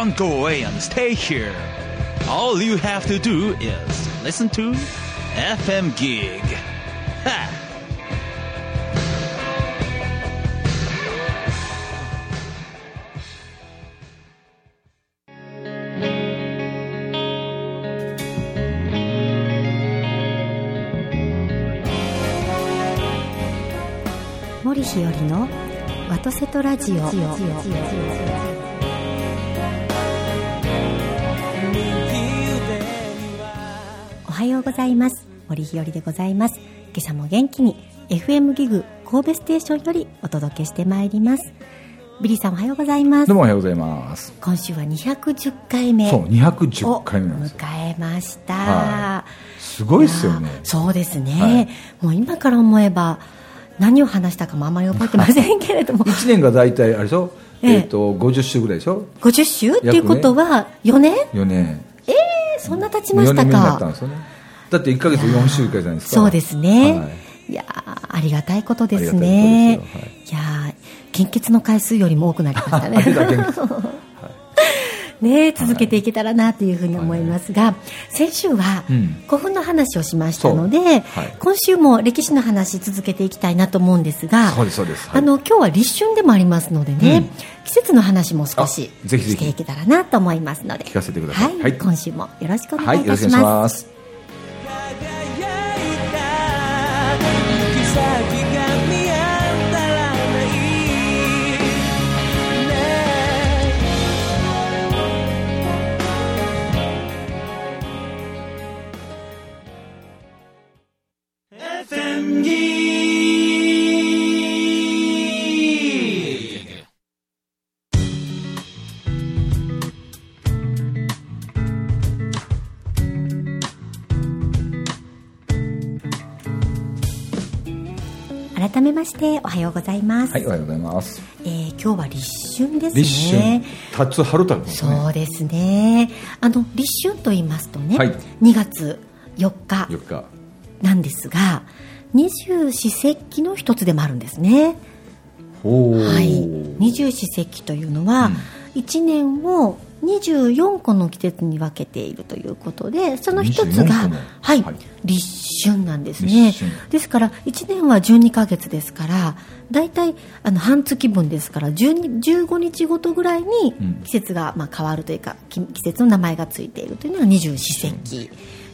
Don't go away and stay here. All you have to do is listen to FM Gig. Ha! 森日和のワトセトラジオ はようございます。森日和でございます。今朝も元気に FM ギグ神戸ステーションよりお届けしてまいります。ビリーさんおはようございます。どうもおはようございます。今週は210回目。そう、を210回目なんですよ。迎えました、はすごいですよね。や。そうですね、はい。もう今から思えば何を話したかもあまり覚えてませんけれども。1年が大体、あれでしょ？ええ。えっと、50週ぐらいでしょ？50週っていうことは4年、?4 年。えそんな経ちまし4た年目になったんかですよね。だって1ヶ月4週間じゃないですか。そうですね、はい。い、やーありがたいことですあねいことですい。やー献血の回数よりも多くなりましたね。ねえ続けていけたらなというふうに思いますが、先週はうん。古墳の話をしましたので、そう。はい。今週も歴史の話続けていきたいなと思うんですがそうです、そうです。はい。あの今日は立春でもありますのでね、うん。季節の話も少しあぜひぜひ。していけたらなと思いますので。聞かせてください。はい。はい。今週もよろしくおはい、願いいたし。ます。しておはようございます、はい、おはようございます。えー今日は立春ですね。立春、春太郎ですね。そうですね。あの立春と言いますとね、はい。2月4日4日。なんですが二十四節気の一つでもあるんですね。はい。二十四節気というのは、1年を24個の季節に分けているということでその一つ24がはいはい。立春なんですね。ですから1年は12ヶ月ですから大体あの半月分ですから12 15日ごとぐらいにうん。季節がまあ変わるというかき季節の名前がついているというのが二十四節気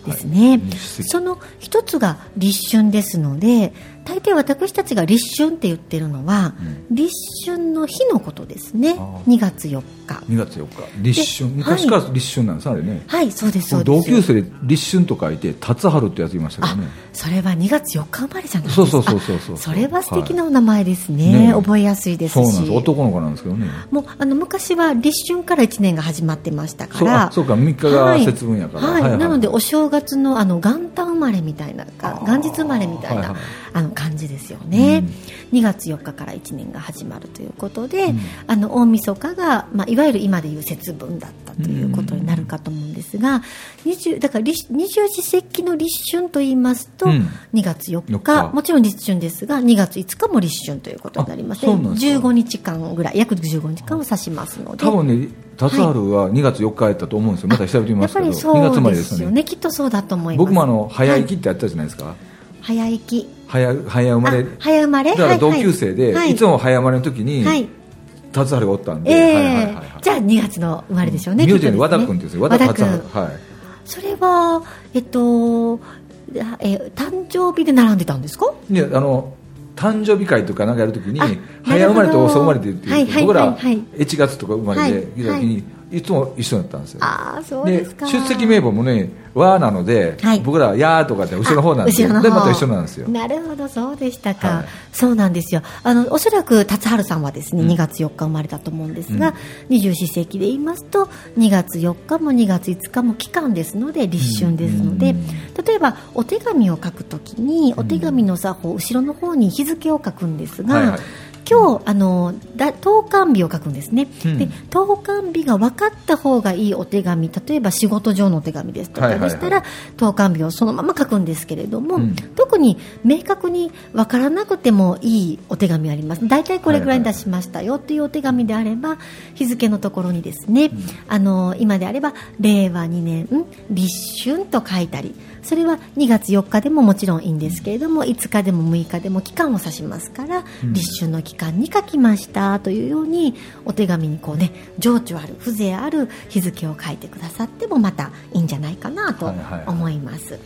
ですね、はい。その一つが立春ですので大抵私たちが立春って言ってるのは、立春の日のことですね。あー2月4日。2月4日。立春。で昔から立春なんです、あれね。はい。そうですそうです。同級生で立春と書いて、立春ってやついましたけあどね。それは2月4日生まれじゃないですか。そうそうそうそうそうあそれは素敵なお名前ですね,、はい。ねえ。覚えやすいですし。そうなんです。男の子なんですけどね。もうあの昔は立春から1年が始まってましたかそうらあそうか、3日が節分やから。はい。はいはいなのでお正月のあの元旦生まれみたいなか元日生まれみたいな、はいはいあの感じですよね、う2月4日から1年が始まるということで、あの大晦日が、まあ、いわゆる今でいう節分だったということになるかと思うんですが、20だから立二十四節気の立春と言いますと、うん。2月4日4日。もちろん立春ですが2月5日も立春ということになりますねあそうなんですか。15日間ぐらい約15日間を指しますので。多分ね、立春は2月4日やったと思うんですよ。また調べてみやっぱますけど。2りそう月生まれですすよね。ねきっとそうだと思います。僕もあの、早生きはい。ってやったじゃないですか。早生き早、早生まれ。あ早生まれ？だから同級生で、はい。いつも早生まれの時に、はい。立春がおったんで、ええ。はいはいはいはい。じゃあ2月の生まれでしょうね、名字で和田君ですよ。和田立和田君。春。はい。それはえっとえ誕生日で並んでたんですか？いや、あの、誕生日会とかなんかやるときにあ、早生まれと遅生まれてってはいはいいう僕らはいはい。1月とか生まれはいで来たときに、いつも一緒だったんですよ。ああそうですか。出席名簿もね、和なのではい、僕ら、やーとかって後ろの方なんですよ。で、また一緒なんですよ。なるほどそうでしたか、はい。そうなんですよ。あのおそらく達春さんはですね、うん。2月4日生まれたと思うんですが、二十四節気で言いますと2月4日も2月5日も期間ですので立春ですので、うん例えばお手紙を書くときにお手紙のさこう後ろの方に日付を書くんですが、はいはい今日あのだ投函日を書くんですね、うん。で投函日が分かった方がいいお手紙例えば仕事上のお手紙ですとはいはいはい。かでしたら、投函日をそのまま書くんですけれども、うん。特に明確に分からなくてもいいお手紙あります。大体これぐらいに出しましたよっていうお手紙であれば日付のところにですね、あの今であれば令和2年立春と書いたりそれは2月4日でももちろんいいんですけれども5日でも6日でも期間を指しますから、うん。立春の期間に書きましたというようにお手紙にこうね情緒ある風情ある日付を書いてくださってもまたいいんじゃないかなと思います。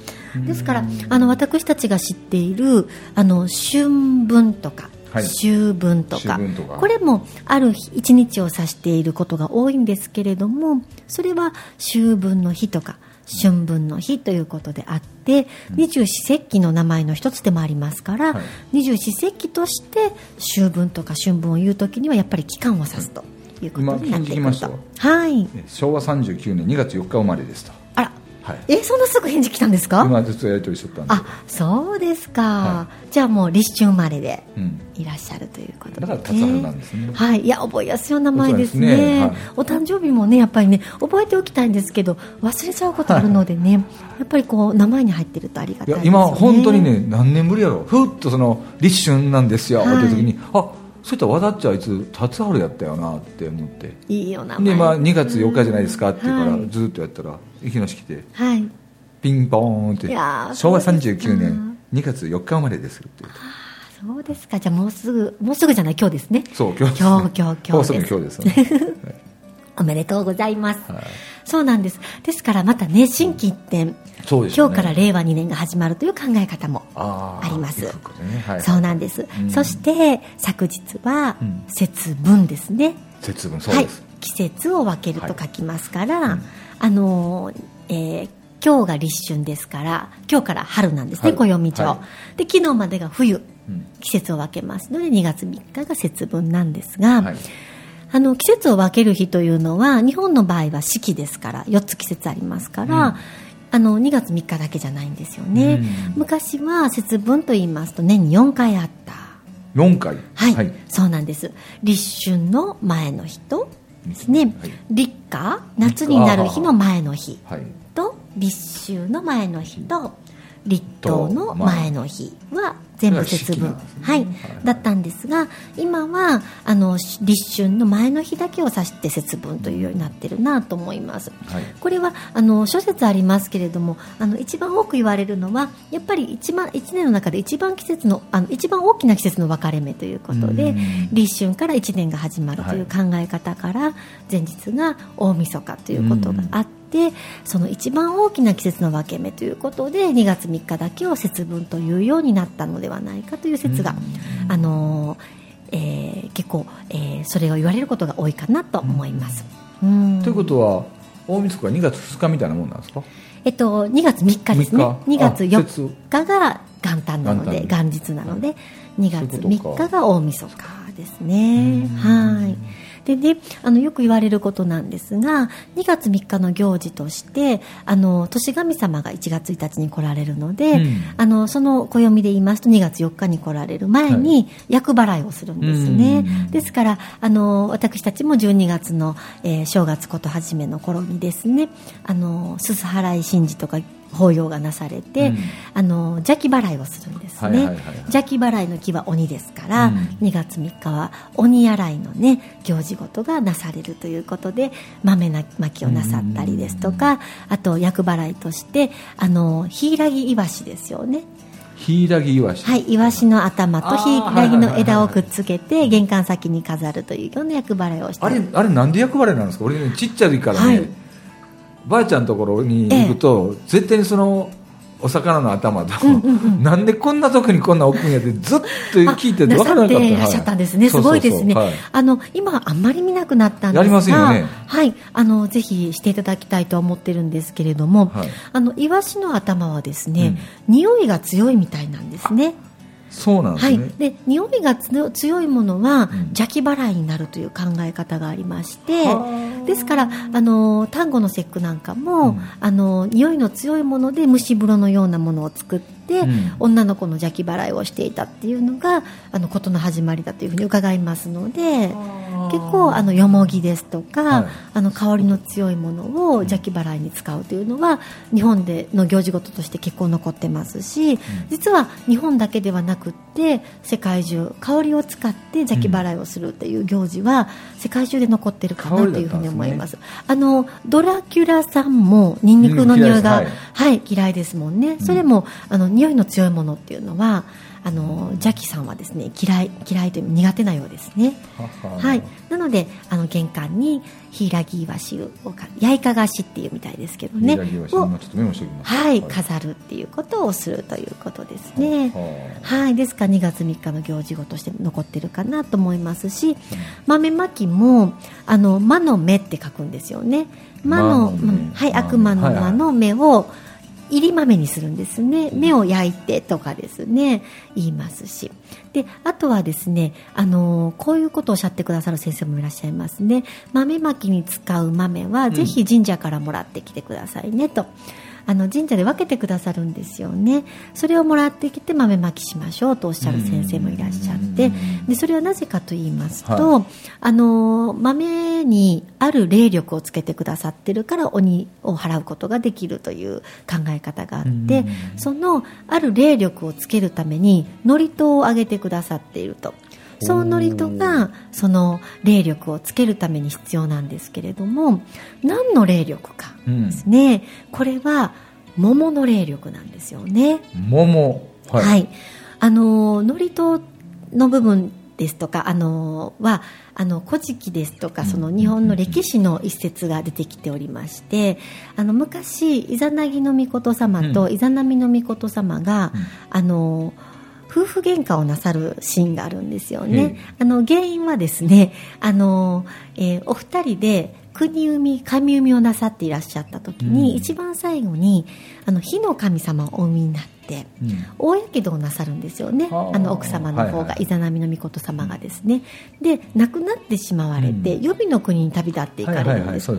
ですからあの私たちが知っているあの春分とか、はい。秋分とか秋分とか。これもある日一日を指していることが多いんですけれどもそれは秋分の日とか春分の日ということであって、二十四節気の名前の一つでもありますから、はい。二十四節気として秋分とか春分を言うときにはやっぱり期間を指すということになっていくと。はい。え昭和39年2月4日生まれですとはい。えそんなすぐ返事来たんですか？今ずっとやり取りしとったんで。あそうですか、はじゃあもう立春生まれでうん。いらっしゃるということで、だから辰春なんですね。はい。いや覚えやすいお名前ですね。ねはい。お誕生日もねやっぱりね覚えておきたいんですけど忘れちゃうことあるのでね、やっぱりこう名前に入ってるとありがたいですよね。今本当にね何年ぶりやろふっとその立春なんですよ、はい。っていう時にあそういったら和田っちあいつ辰春やったよなって思って。いいお名前で、まあ、2月4日じゃないですかって言うから、はい。ずっとやったらいきなし来てはい。ピンポーンって昭和そうですか39年2月4日生まれですって言って。そうですか。じゃあもうすぐもうすぐじゃない今日ですね。そう今日です、ね、今日今日今日です。の今日ですね、おめでとうございます、はいそうなんです。ですからまたね心機一転ね。今日から令和2年が始まるという考え方もあります。ね。はい。そうなんです、うん。そして昨日はうん。節分ですね、節分そうはい。季節を分けると書きますから、うん。あのーえー今日が立春ですから今日から春なんですね春暦帳、はで昨日までが冬。うん。季節を分けますので2月3日が節分なんですが、はいあの季節を分ける日というのは日本の場合は四季ですから4つ季節ありますから、うん。あの2月3日だけじゃないんですよね、うん。昔は節分と言いますと年に4回あった。4回？はい、そうなんです。立春の前の日とですね、はい。立夏夏になる日の前の日はい。と立秋の前の日と立冬の前の日は全部節分、はいはい。だったんですが今はあの立春の前の日だけを指して節分というようになってるなと思います。はい。これはあの諸説ありますけれどもあの一番多く言われるのはやっぱり一番一年の中で一番季節のあの一番大きな季節の分かれ目ということでうん。立春から一年が始まるという考え方から、前日が大晦日ということがあって、その一番大きな季節の分け目ということで2月3日だけを節分というようになったのではないかという説が、あのえー結構、えーそれを言われることが多いかなと思います。うん。ということは大晦日は2月2日みたいなもんなんですか？えっと、2月3日ですね。3 2月日あ4日が元旦なので元元日なので、2月そういうことか。3日が大晦日ですね。はいでねあのよく言われることなんですが2月3日の行事としてあの年神様が1月1日に来られるので、うん。あのその暦で言いますと2月4日に来られる前に厄払いをするんですね、うん。ですからあの私たちも12月の、えー正月こと始めの頃にですねあのすす払い神事とか法要がなされて、うん。あの邪気払いをするんですね、邪気払いの木は鬼ですから、うん。2月3日は鬼洗いのね行事事がなされるということで豆な巻きをなさったりですとか、あと厄払いとしてあの柊イワシですよね。柊イワシ。はい、イワシの頭とあー柊の枝をくっつけて玄関先に飾るというような厄払いをしてあれあれなんで役割なんですか？俺ねちっちゃい時からね、はいばあちゃんのところに行くと、絶対にそのお魚の頭と、うんうんうん。なんでこんなとこにこんな置くんやってずっと聞いてて分からなかった。っていらっしゃったんですね、すごいですね、はい。あの今はあんまり見なくなったんですがやりますよね。はい、あのぜひしていただきたいと思ってるんですけれども、はい。あのイワシの頭はですね、匂いが強いみたいなんですね。そうなんですね、はい、で匂いがつ強いものはん。邪気払いになるという考え方がありまして、はあ。ですからあの丹後の節句なんかも、うん。あの匂いの強いもので蒸し風呂のようなものを作って、うん。女の子の邪気払いをしていたっていうのがあの事の始まりだというふうに伺いますので。結構あのよもぎですとか、はい。あの香りの強いものを邪気払いに使うというのは日本での行事事として結構残ってますし、実は日本だけではなくって世界中香りを使って邪気払いをするという行事は世界中で残ってるかなというふうに思います。あのドラキュラさんもニンニクの匂いが、うん嫌い。はい、嫌いですもんね、それもあの匂いの強いものっていうのはあの邪気さんはですね嫌い嫌いという苦手なようですね。はは。はい、なのであの玄関にヒイラギイワシをか八重かがしっていうみたいですけどね。をはい、飾るっていうことをするということですね。ははい、ですから2月3日の行事語として残ってるかなと思いますし、豆まきもあの魔の目って書くんですよね。魔のうん。はい、魔の悪魔のはいはい魔の目を入り豆にするんですね。目を焼いてとかですね、言いますし。で、あとはですね、あのこういうことをおっしゃってくださる先生もいらっしゃいますね。豆まきに使う豆は、ぜひ神社からもらってきてくださいねと。あの神社で分けてくださるんですよね。それをもらってきて豆まきしましょうとおっしゃる先生もいらっしゃってでそれはなぜかと言いますと、はあの豆にある霊力をつけてくださってるから鬼を払うことができるという考え方があってそのある霊力をつけるために祝詞をあげてくださっていると。その祝詞がその霊力をつけるために必要なんですけれども何の霊力かうんですね、これは桃の霊力なんですよね。桃。はい、はい。あの祝詞の部分ですとかあのはあの古事記ですとかその日本の歴史の一節が出てきておりましてあの昔イザナギの御事様とイザナミの御事様が、あの夫婦喧嘩をなさるシーンがあるんですよね。あの原因はですね、あの、えーお二人で国生み神生みをなさっていらっしゃった時に、うん一番最後にあの火の神様をお産みになってうん大やけどをなさるんですよね。はあ。あの奥様の方がイザナミの御事様がですね。で亡くなってしまわれて、うん。予備の国に旅立っていかれるんです。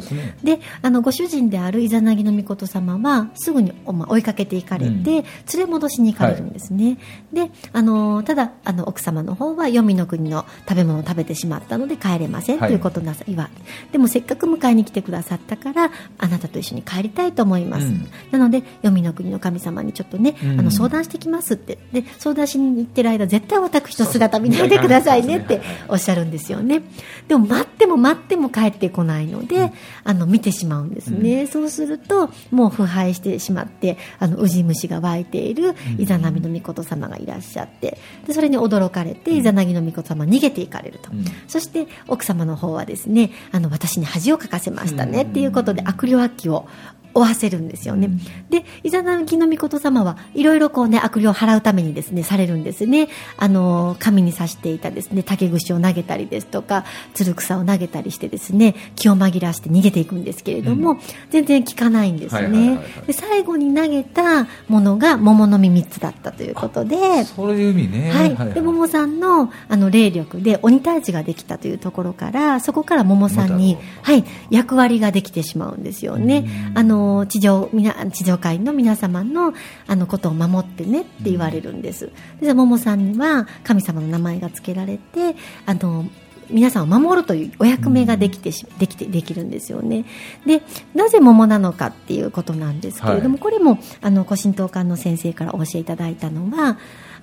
であのご主人であるイザナギの御事様はすぐにおま追いかけていかれて、うん。連れ戻しに行かれるんですね、であのただあの奥様の方は黄泉の国の食べ物を食べてしまったので帰れません、はい。ということなさ言わ。でもせっかく迎えに来てくださったからあなたと一緒に帰りたいと思います、うん。なので黄泉の国の神様にちょっとね、うんあの相談してきますって。で相談しに行ってる間絶対私の姿見ないでくださいねっておっしゃるんですよね。でも待っても待っても帰ってこないので、あの見てしまうんですね、そうするともう腐敗してしまってあのウジ虫が湧いているイザナミの御事様がいらっしゃってでそれに驚かれてイザナギの御事様は逃げていかれると、うん。そして奥様の方はですねあの私に恥をかかせましたねっていうことで悪霊悪鬼を負わせるんですよね、でイザナギの御事様はいろいろこうね悪霊を払うためにですねされるんですね。あの神に刺していたですね竹串を投げたりですとかつる草を投げたりしてですね気を紛らわして逃げていくんですけれども、全然効かないんですね。はいで最後に投げたものが桃の実3つだったということでそうい。う意味ねはい、で桃さんのあの霊力で鬼退治ができたというところからそこから桃さんに桃、はい、役割ができてしまうんですよね。あの地上地上界の皆様のあのことを守ってねって言われるんです。で桃さんには神様の名前が付けられてあの皆さんを守るというお役目ができてし、できてできるんですよね。でなぜ桃なのかっていうことなんですけれども、はい。これもあの古神道館の先生からお教えいただいたのは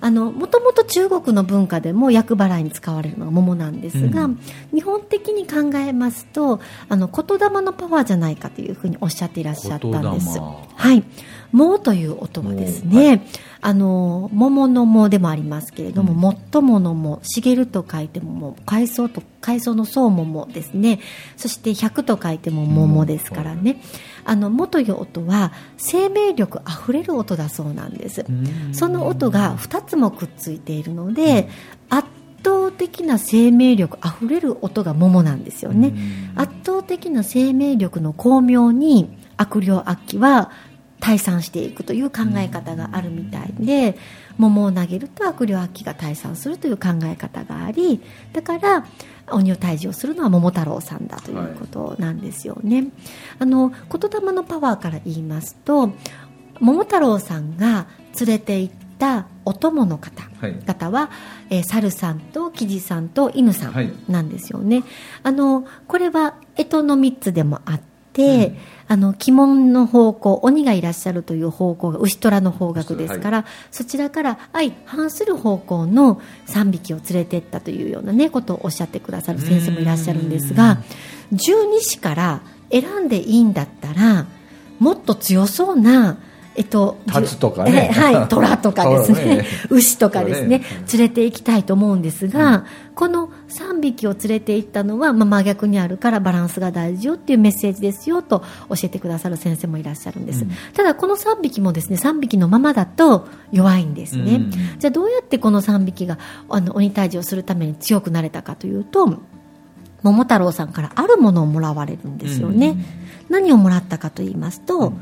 もともと中国の文化でも厄払いに使われるのが桃なんですが、うん。日本的に考えますとあの言霊のパワーじゃないかというふうにおっしゃっていらっしゃったんです。はい、桃という音はですね、桃あの桃の桃でもありますけれども、うん。もっとものも茂ると書いてもも海藻と海藻の層桃ですね。そして百と書いても桃ですからね、あのもという音は生命力あふれる音だそうなんです、うん。その音が2つもくっついているので、圧倒的な生命力あふれる音が桃なんですよね、圧倒的な生命力の巧妙に悪霊悪鬼は退散していくという考え方があるみたいで桃を投げると悪霊悪鬼が退散するという考え方がありだから鬼を退治をするのは桃太郎さんだということなんですよね、はい、あの言霊のパワーから言いますと桃太郎さんが連れて行ったお供の方,、方は、えー、猿さんとキジさんと犬さんなんですよね、はい、あのこれは干支の3つでもあって、うん、あの鬼門の方向鬼がいらっしゃるという方向が牛虎の方角ですから、はい、そちらから相反する方向の3匹を連れてったというような、ね、ことをおっしゃってくださる先生もいらっしゃるんですが十二支から選んでいいんだったらもっと強そうなえっと、立つとかね、はい、虎とかですね。ね、牛とかですね、連れて行きたいと思うんですが、うん、この3匹を連れて行ったのは、まあ、真逆にあるからバランスが大事よっていうメッセージですよと教えてくださる先生もいらっしゃるんです、うん、ただこの3匹もですね3匹のままだと弱いんですね、うん、じゃあどうやってこの3匹があの鬼退治をするために強くなれたかというと桃太郎さんからあるものをもらわれるんですよね、何をもらったかと言いますと、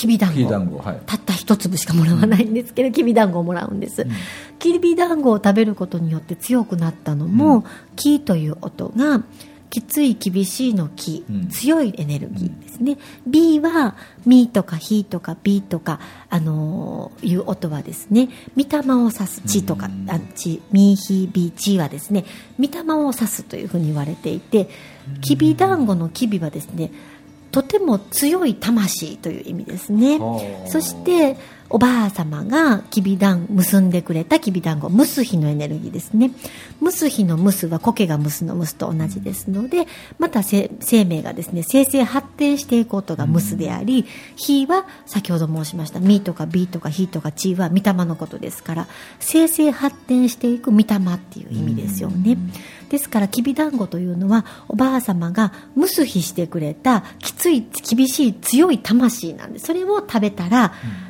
きびだんご、はい、たった一粒しかもらわないんですけど、きびだんごをもらうんです、うん、きびだんごを食べることによって強くなったのも、うん、キという音がきつい厳しいの木、うん、強いエネルギーですね、うん、B はミとかヒとか B とか、あのー、いう音はですね御霊を指す地とか、うん、あ地ミヒビチはですね御霊を指すというふうに言われていてきびだんごのきびはですねとても強い魂という意味ですね。そしておばあ様がきびだん結んでくれたきびだんご蒸す日のエネルギーですね。蒸す日の蒸すは苔が蒸すの蒸すと同じですのでまた生命がですね生成発展していくことが蒸すであり火は先ほど申しましたミとかビとか火とかチは御霊のことですから生成発展していく御霊っていう意味ですよね。ですからきびだんごというのはおばあ様が蒸す日してくれたきつい厳しい強い魂なんでそれを食べたら、うん。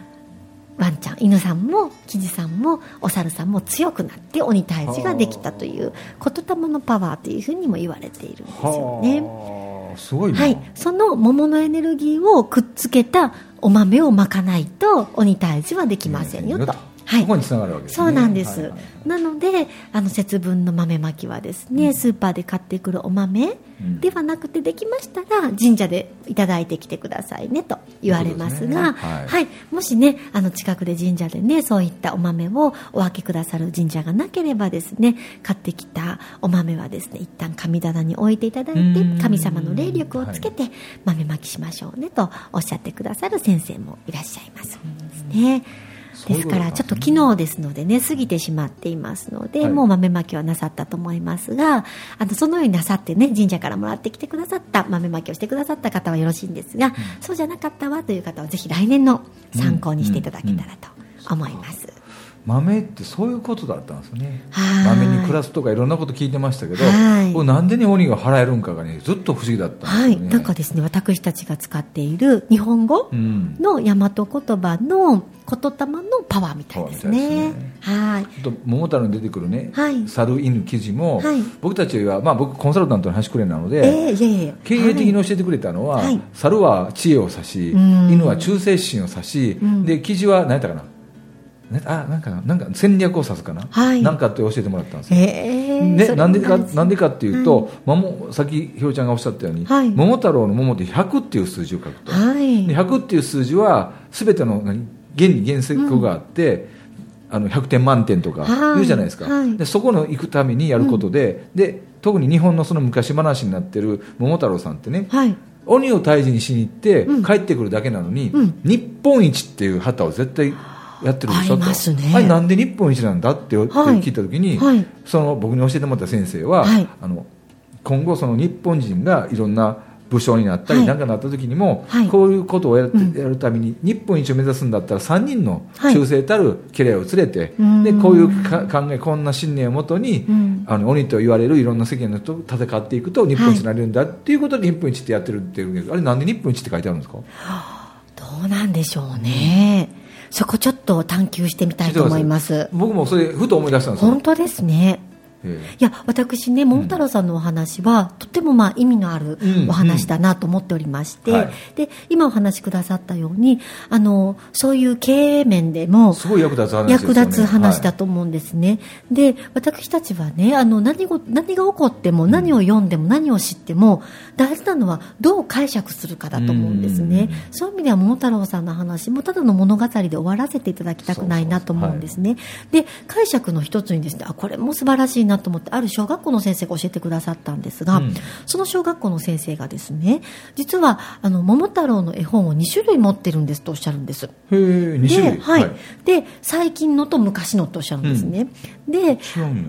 ワンちゃん犬さんもキジさんもお猿さんも強くなって鬼退治ができたという言霊のパワーというふうにも言われているんですよね。すごいはい、その桃のエネルギーをくっつけたお豆をまかないと鬼退治はできませんよと。はい、ここにつながるわけです、ね、そうなんです、はいはい、なのであの節分の豆まきはですね、うん、スーパーで買ってくるお豆ではなくてできましたら神社でいただいてきてくださいねと言われますが、ね、はい、はい、もしねあの近くで神社でねそういったお豆をお分けくださる神社がなければですね買ってきたお豆はですね一旦神棚に置いていただいて神様の霊力をつけて豆まきしましょうねとおっしゃってくださる先生もいらっしゃいます。ですね。ですからちょっと昨日ですのでね過ぎてしまっていますので、はい、もう豆まきはなさったと思いますがあのそのようになさってね神社からもらってきてくださった豆まきをしてくださった方はよろしいんですが、うん、そうじゃなかったわという方はぜひ来年の参考にしていただけたらと思います。うんうん豆ってそういうことだったんですよね豆に暮らすとかいろんなこと聞いてましたけど、はい、なんでに鬼が払えるんかがねずっと不思議だったんですよね、はい、なんかですね私たちが使っている日本語の大和言葉の言霊のパワーみたいですね。はい。と桃太郎に出てくるね、はい、猿犬記事も、はい、僕たちはまあ僕コンサルタントの端くれなので、えー、いやいや経営的に教えてくれたのは、はい、猿は知恵を指し、犬は忠誠心を指し、で記事は何やったかな？ね、あなんかなんか戦略を指すかな、はい、なんかって教えてもらったんですよ、えー、ね、なんでかなんでかっていうと、はい、さっきひろちゃんがおっしゃったように、はい、桃太郎の桃って100っていう数字を書くと、はい、で100っていう数字は全ての何原理原則があって、うん、あの100点満点とか言うじゃないですか、でそこの行くためにやることでうん、で特に日本のその昔話になってる桃太郎さんってね、鬼を退治にしに行って、帰ってくるだけなのに、日本一っていう旗を絶対やってるでしょと、ね、はい、なんで日本一なんだって聞いた時に、はい、その僕に教えてもらった先生は、はい、あの今後その日本人がいろんな武将になったり何かなった時にも、こういうことをやる,、やるために日本一を目指すんだったら3人の忠誠たる家来を連れて、でこういう考えこんな信念をもとに、あの鬼と言われるいろんな世間の人と戦っていくと日本一になれるんだっていうことで日本一ってやってるっていうあれなんで日本一って書いてあるんですか？どうなんでしょうね、そこちょっと探求してみたいと思います。僕もそれふと思い出したんです本当ですねいや私ね桃太郎さんのお話は、とてもまあ意味のあるお話だなと思っておりまして、うん。うんはい、で今お話しくださったようにあのそういう経営面でもすごい役立つ話、ね、役立つ話だと思うんですね、はい、で私たちはねあの何ご何が起こっても何を読んでも何を知っても大事なのはどう解釈するかだと思うんですね、うそういう意味では桃太郎さんの話もただの物語で終わらせていただきたくないなと思うんですね、で解釈の一つにですねあこれも素晴らしいなと思ってある小学校の先生が教えてくださったんですが、うん、その小学校の先生がですね実はあの桃太郎の絵本を2種類持ってるんですとおっしゃるんです。へえ2種類。はい、はい、で最近のと昔のとおっしゃるんですね、うん、で,、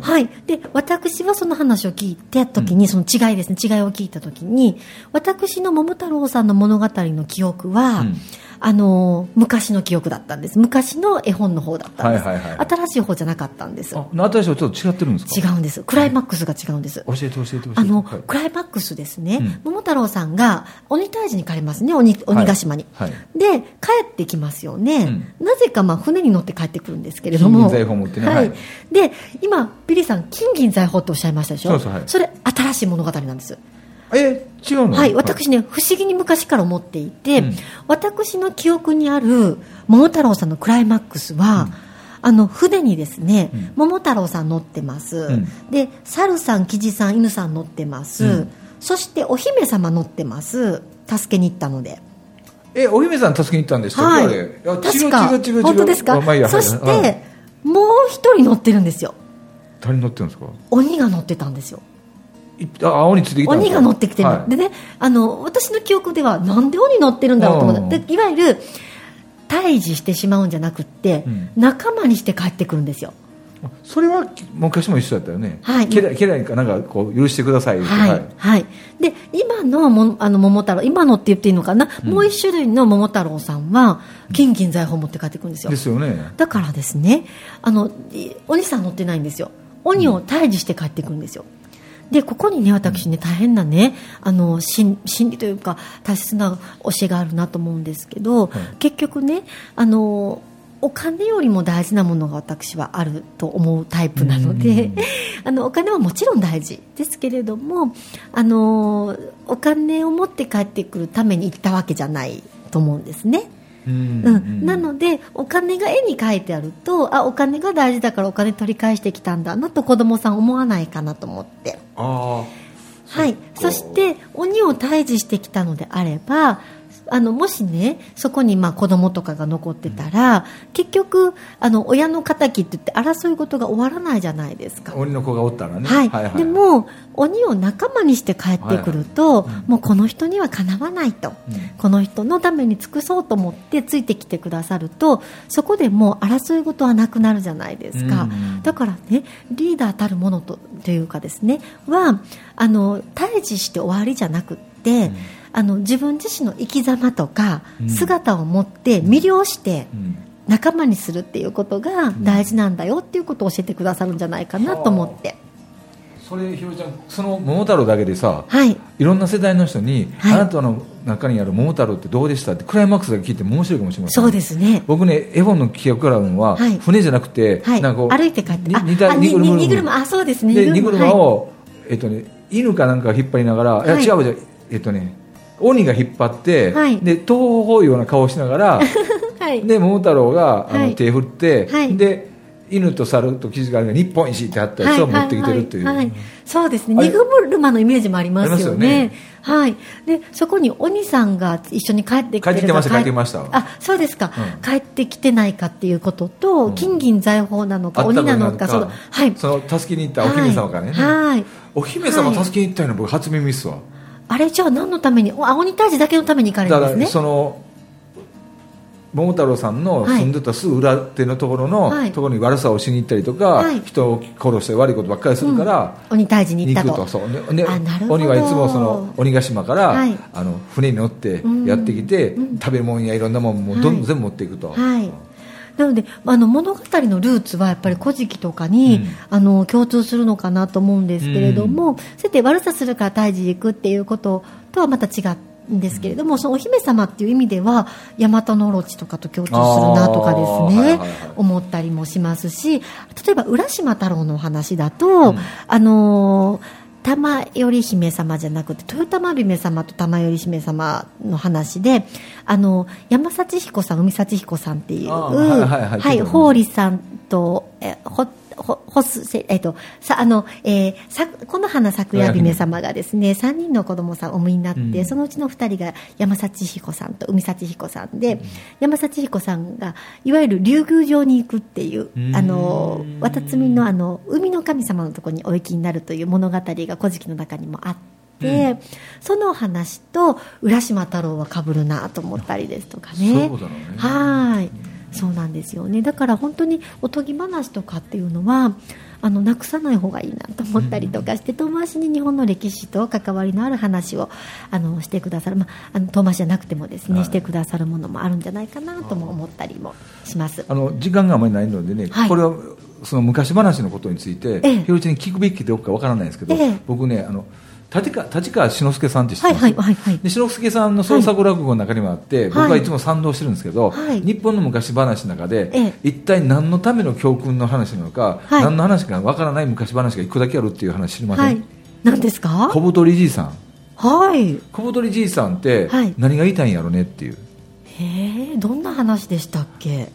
はい、で私はその話を聞いた時に、その違いですね。違いを聞いた時に私の桃太郎さんの物語の記憶は、うんあの昔の記憶だったんです。昔の絵本の方だったんです、はいはいはい、新しい方じゃなかったんですあ新しい方ちょっと違ってるんですか？違うんです。クライマックスが違うんです、教えて教えて教えて。あの、はい、クライマックスですね、うん、桃太郎さんが鬼退治に帰りますね。鬼鬼ヶ島に、はい。はい、で帰ってきますよね、うん、なぜかまあ船に乗って帰ってくるんですけれども。金銀財宝持ってね、はい、で今ビリーさん金銀財宝っておっしゃいましたでしょ？そうそう、はい、それ新しい物語なんですえ違うの？はい私ね不思議に昔から思っていて、うん、私の記憶にある桃太郎さんのクライマックスは、うん、あの船にですね、うん、桃太郎さん乗ってます、で猿さんキジさん犬さん乗ってます、そしてお姫様乗ってます。助けに行ったので。えお姫さん助けに行ったんですか？はい。確か本当ですか、そして、はい、もう一人乗ってるんですよ。誰乗ってるんですか？鬼が乗ってたんですよあ鬼ついてきた鬼が乗ってきてる、はい、でねあの私の記憶ではなんで鬼乗ってるんだろうと思っていわゆる退治してしまうんじゃなくって、うん、仲間にして帰ってくるんですよ。それは昔も一緒だったよね、はい、家来家来かなんかこう許してくださいはい、はい、はい、で今のもあの桃太郎今のって言っていいのかな、うん、もう一種類の桃太郎さんは金銀財宝持って帰ってくるんですよ。ですよね。だからですねあの鬼さん乗ってないんですよ。鬼を退治して帰ってくるんですよ、うんでここにね私ね大変なねあの心理というか大切な教えがあるなと思うんですけど、はい、結局ねあのお金よりも大事なものが私はあると思うタイプなので、あのお金はもちろん大事ですけれどもあのお金を持って帰ってくるために行ったわけじゃないと思うんですね。うん、うん、なのでお金が絵に書いてあるとあお金が大事だからお金取り返してきたんだなと子供さん思わないかなと思って。あはい。そして鬼を退治してきたのであればあのもしねそこにまあ子供とかが残ってたら、うん、結局あの親の敵って言って争い事が終わらないじゃないですか。鬼の子がおったらね、はい、はいはい、でも鬼を仲間にして帰ってくると、はいはい、もうこの人にはかなわないと、うん、この人のために尽くそうと思ってついてきてくださるとそこでもう争い事はなくなるじゃないですか、うん、だからねリーダーたるものとというかですねはあの退治して終わりじゃなくって、うんあの自分自身の生き様とか姿を持って魅了して仲間にするっていうことが大事なんだよっていうことを教えてくださるんじゃないかなと思って。それひろちゃんその桃太郎だけでさ、はい、いろんな世代の人に、はい、あなたの中にある桃太郎ってどうでした？ってクライマックスだけ聞いても面白いかもしれません、そうですね。僕ね絵本の記憶からのは、はい、船じゃなくて、はい、なんか歩いて帰ってにた荷車あそうですね。で荷車を、えっとね、犬かなんか引っ張りながら、い、や違うじゃえっとね鬼が引っ張って、はい、で東方ような顔をしながら、はい、で桃太郎があの、手振って、で犬と猿とキジが日本一ってあったやつを持ってきてるっていう、はい。はいはい、そうですね。ニグマのイメージもありますよね、ね、はい。でそこに鬼さんが一緒に帰ってきて帰ってきてました帰ってきましたあそうですか、うん、帰ってきてないかっていうことと、うん、金銀財宝なのか鬼なのかその,、はい、その助けに行ったお姫様がね、はい、お姫様助けに行ったの僕初耳っすわ、あれじゃあ何のために青鬼退治だけのために行かれるんですね。その桃太郎さんの住んでたすぐ裏手のところの、はい、ところに悪さをしに行ったりとか、はい、人を殺して悪いことばっかりするから、うん、鬼退治に行ったと。そう。ねね鬼はいつもその鬼ヶ島から、はい、あの船に乗ってやってきて、うん、食べ物やいろんなものもどんどん全部持っていくと。はいなのであの物語のルーツはやっぱり古事記とかに、うん、あの共通するのかなと思うんですけれども、うん、そうやって悪さするから退治行くっていうこととはまた違んですけれども、そのお姫様っていう意味では大和のオロチとかと共通するなとかですね、はいはいはい、思ったりもしますし例えば浦島太郎のお話だと、うん、あのー玉頼姫様じゃなくて豊玉姫様と玉頼姫様の話であの山幸彦さん海幸彦さんっていうはい、はいはい、法理さんとえほほほすえっ、とさあの、えー、さこの花桜姫様がですね3人の子供さんお産みになって、うん、そのうちの2人が山幸彦さんと海幸彦さんで、うん、山幸彦さんがいわゆる竜宮城に行くっていうあの渡積のあの海の神様のところにお行きになるという物語が「古事記」の中にもあって。うん、その話と浦島太郎はかぶるなと思ったりですとかね。ねはい。そうなんですよね。だから本当におとぎ話とかっていうのはあのなくさない方がいいなと思ったりとかして、遠回しに日本の歴史と関わりのある話をあのしてくださる、まあ、あの遠回しじゃなくてもですね、はい、してくださるものもあるんじゃないかなとも思ったりもします。あの時間があまりないのでね、はい、これはその昔話のことについて、ええ、ひろちに聞くべきかどうかわからないんですけど、え、僕ねあの立川立川志の輔さんって知ってます、はいはいはい。で志の輔さんの創作落語の中にもあって、はい、僕はいつも賛同してるんですけど、はい、日本の昔話の中で、ええ、一体何のための教訓の話なのか、はい、何の話かわからない昔話が一個だけあるっていう話知りません、はい、何ですか？小太りじいさん。はい。小太りじいさんって何が言いたいんやろねっていう、へえどんな話でしたっけ？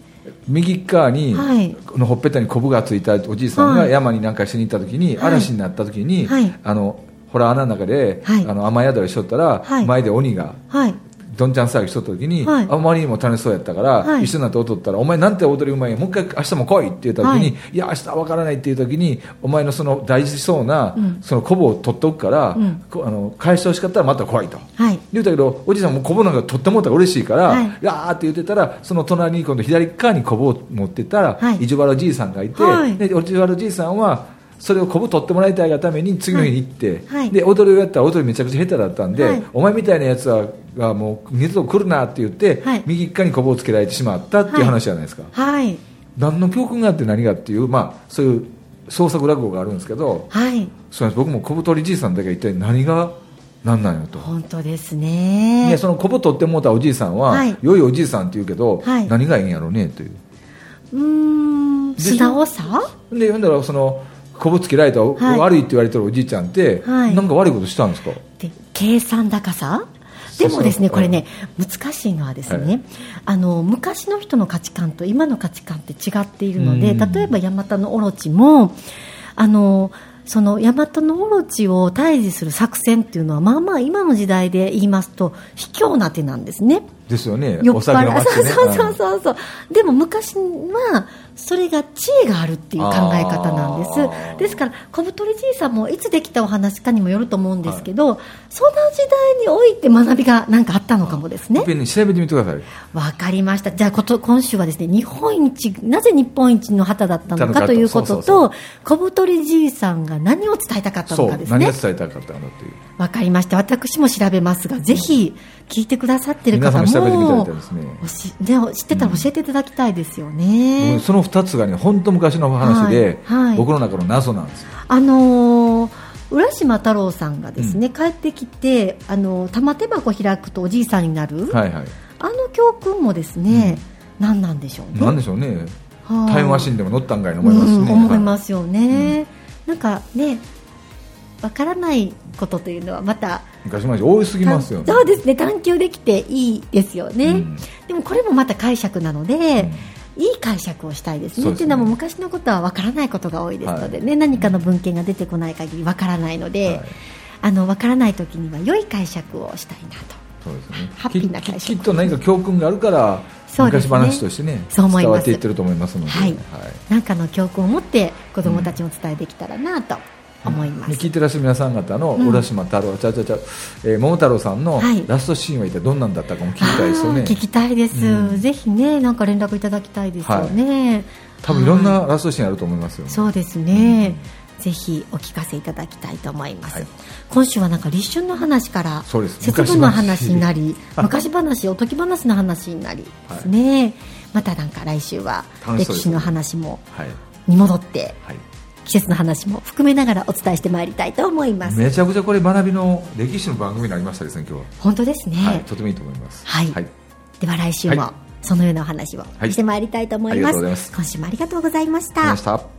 右側に、はい、のほっぺたにこぶがついたおじいさんが山になんかしに行った時に、嵐になった時に、あのほら穴の中で、はい、あの雨宿りしとったら、はい、前で鬼が、はい、どんちゃん騒ぎしとった時に、はい、あまりにも楽しそうやったから、はい、一緒になって踊ったら、お前なんて踊りうまいもう一回明日も来いって言った時に、はい、いや、明日は分からないっていう時に、お前のその大事そうな、うん、そのコブを取っておくから、うん、あの返してほしかったらまた来いと。はい、言うたけど、おじいさんもコブなんか取ってもらったら嬉しいから、はい、やーって言ってたら、その隣に今度左側にコブを持ってたら、はい、意地悪じいさんがいて、はい、で、意地悪じいさんは、それをこぶ取ってもらいたいがために次の日に行って、はい、で踊りをやったら踊りめちゃくちゃ下手だったんで、はい、お前みたいなやつはがもう二度と来るなって言って、はい、右側にこぶをつけられてしまったっていう話じゃないですか、はい、何の教訓があって何がっていう、まあ、そういう創作落語があるんですけど、はい、そう僕も小太りじいさんだけ一体何が何なんやと。本当ですね。でそのこぶ取ってもうたおじいさんは、はい、良いおじいさんって言うけど、はい、何がいいんやろうねという。うん素直さ？で読んだらそのこぶつけられた、はい、悪いって言われてるおじいちゃんって、はい、なんか悪いことしたんですか？で計算高さ？でもですねこれね難しいのはですね、はい、あの昔の人の価値観と今の価値観って違っているので例えばヤマタノオロチもあのその大和のオロチを退治する作戦っていうのはまあまあ今の時代で言いますと卑怯な手なんですね。ですよね。酔っ払い、ね、そうそうそうそう。でも昔はそれが知恵があるっていう考え方なんです。ですから小太りじいさんもいつできたお話かにもよると思うんですけど、はい、その時代において学びが何かあったのかもですね。調べてみてください。わかりました。じゃあこと今週はですね日本一なぜ日本一の旗だったのかということと小太りじいさんが何を伝えたかったのかですね。伝えたかったのっていう。わかりました。私も調べますがぜひ聞いてくださってる方も、ね、知ってたら教えていただきたいですよね、うん、その2つがね本当昔の話で、はいはい、僕の中の謎なんですあのー、浦島太郎さんがですね、うん、帰ってきてあの玉手箱開くとおじいさんになる、はいはい、あの教訓もですね、うん、何なんでしょうね。何でしょうね。タイムマシンでも乗ったんかい思いますね、うん、思いますよね、なんかねわからないことというのはまた昔話多すぎますよね。そうですね。探求できていいですよね、うん、でもこれもまた解釈なので、うん、いい解釈をしたいですね。っていうのも昔のことはわからないことが多いですのでね、はい、何かの文献が出てこない限りわからないので、はい、あのわからない時には良い解釈をしたいなと。そうですね。ハッピーな解釈きっと何か教訓があるから昔話としてね伝わっていってると思いますので、はい、なんかの教訓を持って子どもたちも伝えてきたらなと思います、聞いてらっしゃる皆さん方の浦島太郎、うん、ちゃちゃちゃ、えー、桃太郎さんのラストシーンは一体どんなんだったかも聞きたいですよね、聞きたいです、うん、ぜひねなんか連絡いただきたいですよね、はい、多分いろんなラストシーンあると思いますよ、ね、そうですね、うん、ぜひお聞かせいただきたいと思います、はい、今週はなんか立春の話から節分の話になり昔話。おとぎ話の話になりですね、はい、またなんか来週は歴史の話もに戻って、はい季節の話も含めながらお伝えしてまいりたいと思います。めちゃくちゃこれ学びの歴史の番組になりましたですね今日は。本当ですね、はい、とてもいいと思います。はい、はい、では来週も、そのようなお話をしてまいりたいと思います、はい、今週もありがとうございました